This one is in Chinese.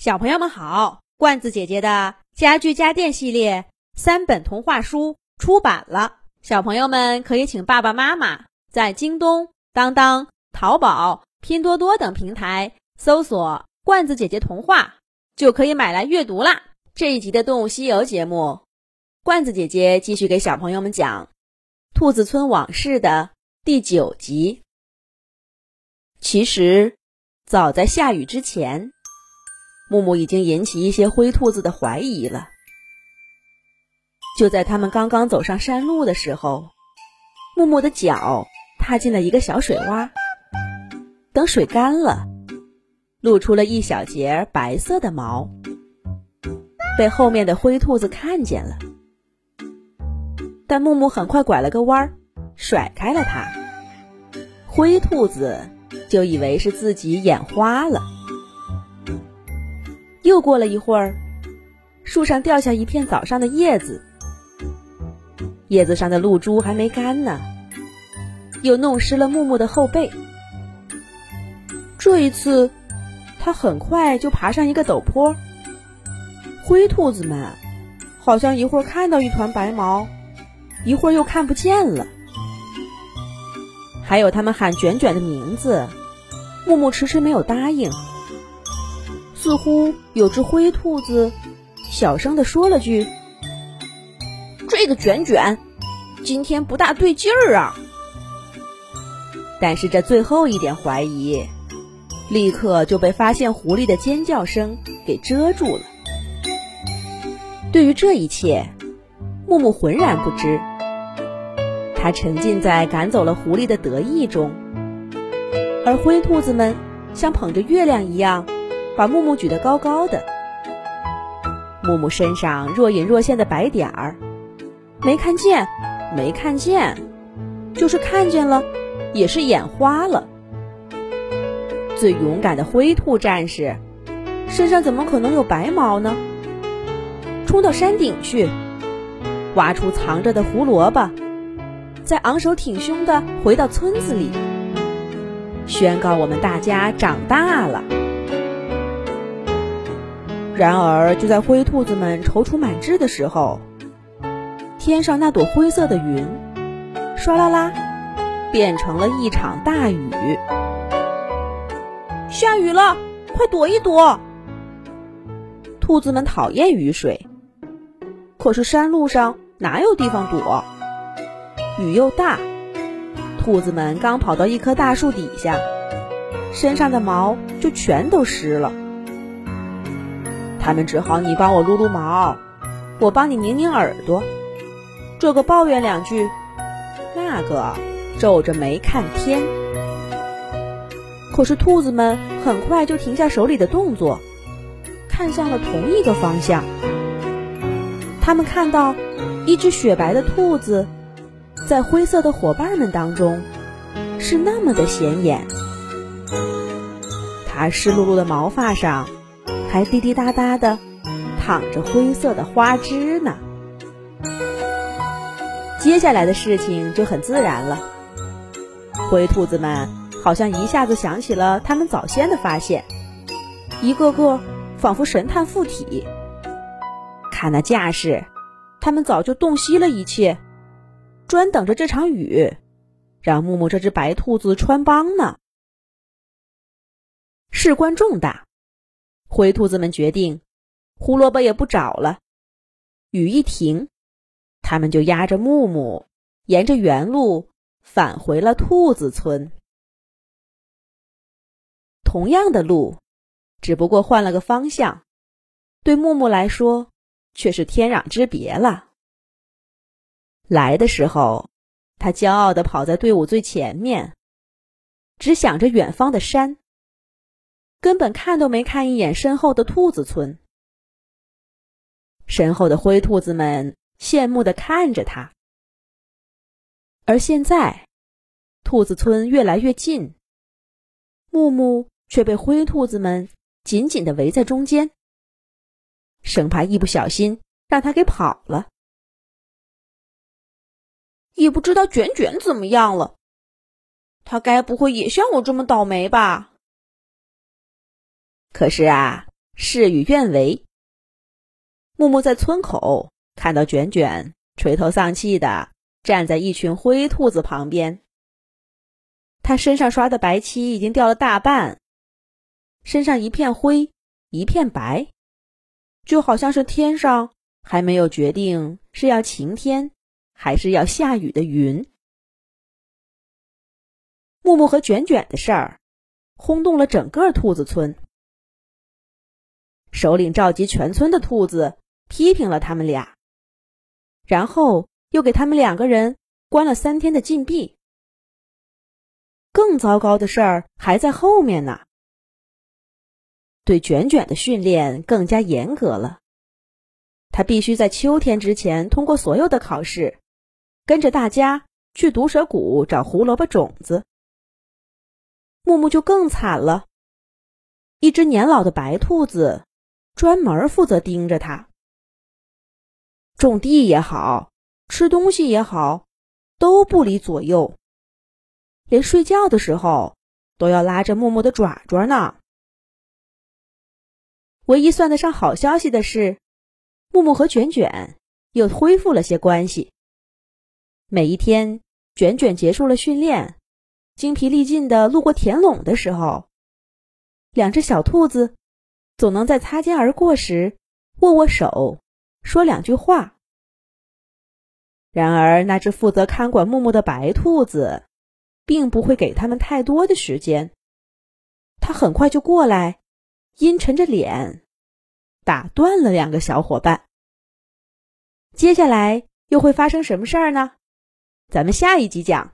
小朋友们好，罐子姐姐的家具家电系列三本童话书出版了，小朋友们可以请爸爸妈妈在京东、当当、淘宝、拼多多等平台搜索“罐子姐姐童话”，就可以买来阅读啦。这一集的《动物西游》节目，罐子姐姐继续给小朋友们讲《兔子村往事》的第九集。其实，早在下雨之前。木木已经引起一些灰兔子的怀疑了。就在他们刚刚走上山路的时候，木木的脚踏进了一个小水洼。等水干了，露出了一小截白色的毛，被后面的灰兔子看见了。但木木很快拐了个弯儿，甩开了它。灰兔子就以为是自己眼花了。又过了一会儿，树上掉下一片早上的叶子，叶子上的露珠还没干呢，又弄湿了木木的后背。这一次，他很快就爬上一个陡坡。灰兔子们好像一会儿看到一团白毛，一会儿又看不见了。还有他们喊卷卷的名字，木木迟迟没有答应。似乎有只灰兔子小声地说了句：“这个卷卷今天不大对劲儿啊。”但是这最后一点怀疑，立刻就被发现狐狸的尖叫声给遮住了。对于这一切，木木浑然不知，他沉浸在赶走了狐狸的得意中，而灰兔子们像捧着月亮一样。把木木举得高高的，木木身上若隐若现的白点儿，没看见，没看见，就是看见了，也是眼花了。最勇敢的灰兔战士，身上怎么可能有白毛呢？冲到山顶去，挖出藏着的胡萝卜，再昂首挺胸的回到村子里，宣告我们大家长大了。然而，就在灰兔子们踌躇满志的时候，天上那朵灰色的云，唰啦啦，变成了一场大雨。下雨了，快躲一躲！兔子们讨厌雨水，可是山路上哪有地方躲？雨又大，兔子们刚跑到一棵大树底下，身上的毛就全都湿了。他们只好你帮我撸撸毛，我帮你拧拧耳朵，这个抱怨两句，那个皱着眉看天。可是兔子们很快就停下手里的动作，看向了同一个方向。他们看到一只雪白的兔子，在灰色的伙伴们当中是那么的显眼，它湿漉漉的毛发上。还滴滴答答的淌着灰色的花汁呢。接下来的事情就很自然了。灰兔子们好像一下子想起了他们早先的发现，一个个仿佛神探附体。看那架势，他们早就洞悉了一切，专等着这场雨，让木木这只白兔子穿帮呢。事关重大。灰兔子们决定，胡萝卜也不找了。雨一停，他们就压着木木，沿着原路返回了兔子村。同样的路，只不过换了个方向，对木木来说却是天壤之别了。来的时候，他骄傲地跑在队伍最前面，只想着远方的山。根本看都没看一眼身后的兔子村，身后的灰兔子们羡慕的看着他。而现在，兔子村越来越近，木木却被灰兔子们紧紧的围在中间，生怕一不小心让他给跑了。也不知道卷卷怎么样了，他该不会也像我这么倒霉吧？可是啊，事与愿违。木木在村口看到卷卷垂头丧气的站在一群灰兔子旁边，他身上刷的白漆已经掉了大半，身上一片灰一片白，就好像是天上还没有决定是要晴天还是要下雨的云。木木和卷卷的事儿轰动了整个兔子村，首领召集全村的兔子。批评了他们俩，然后又给他们两个人关了三天的禁闭。更糟糕的事儿还在后面呢。对卷卷的训练更加严格了，他必须在秋天之前通过所有的考试，跟着大家去毒蛇谷找胡萝卜种子。木木就更惨了，一只年老的白兔子专门负责盯着他。种地也好，吃东西也好，都不离左右。连睡觉的时候都要拉着木木的爪爪呢。唯一算得上好消息的是，木木和卷卷又恢复了些关系。每一天，卷卷结束了训练，精疲力尽的路过田垄的时候，两只小兔子总能在擦肩而过时握握手。说两句话。然而，那只负责看管木木的白兔子，并不会给他们太多的时间。他很快就过来，阴沉着脸，打断了两个小伙伴。接下来又会发生什么事儿呢？咱们下一集讲。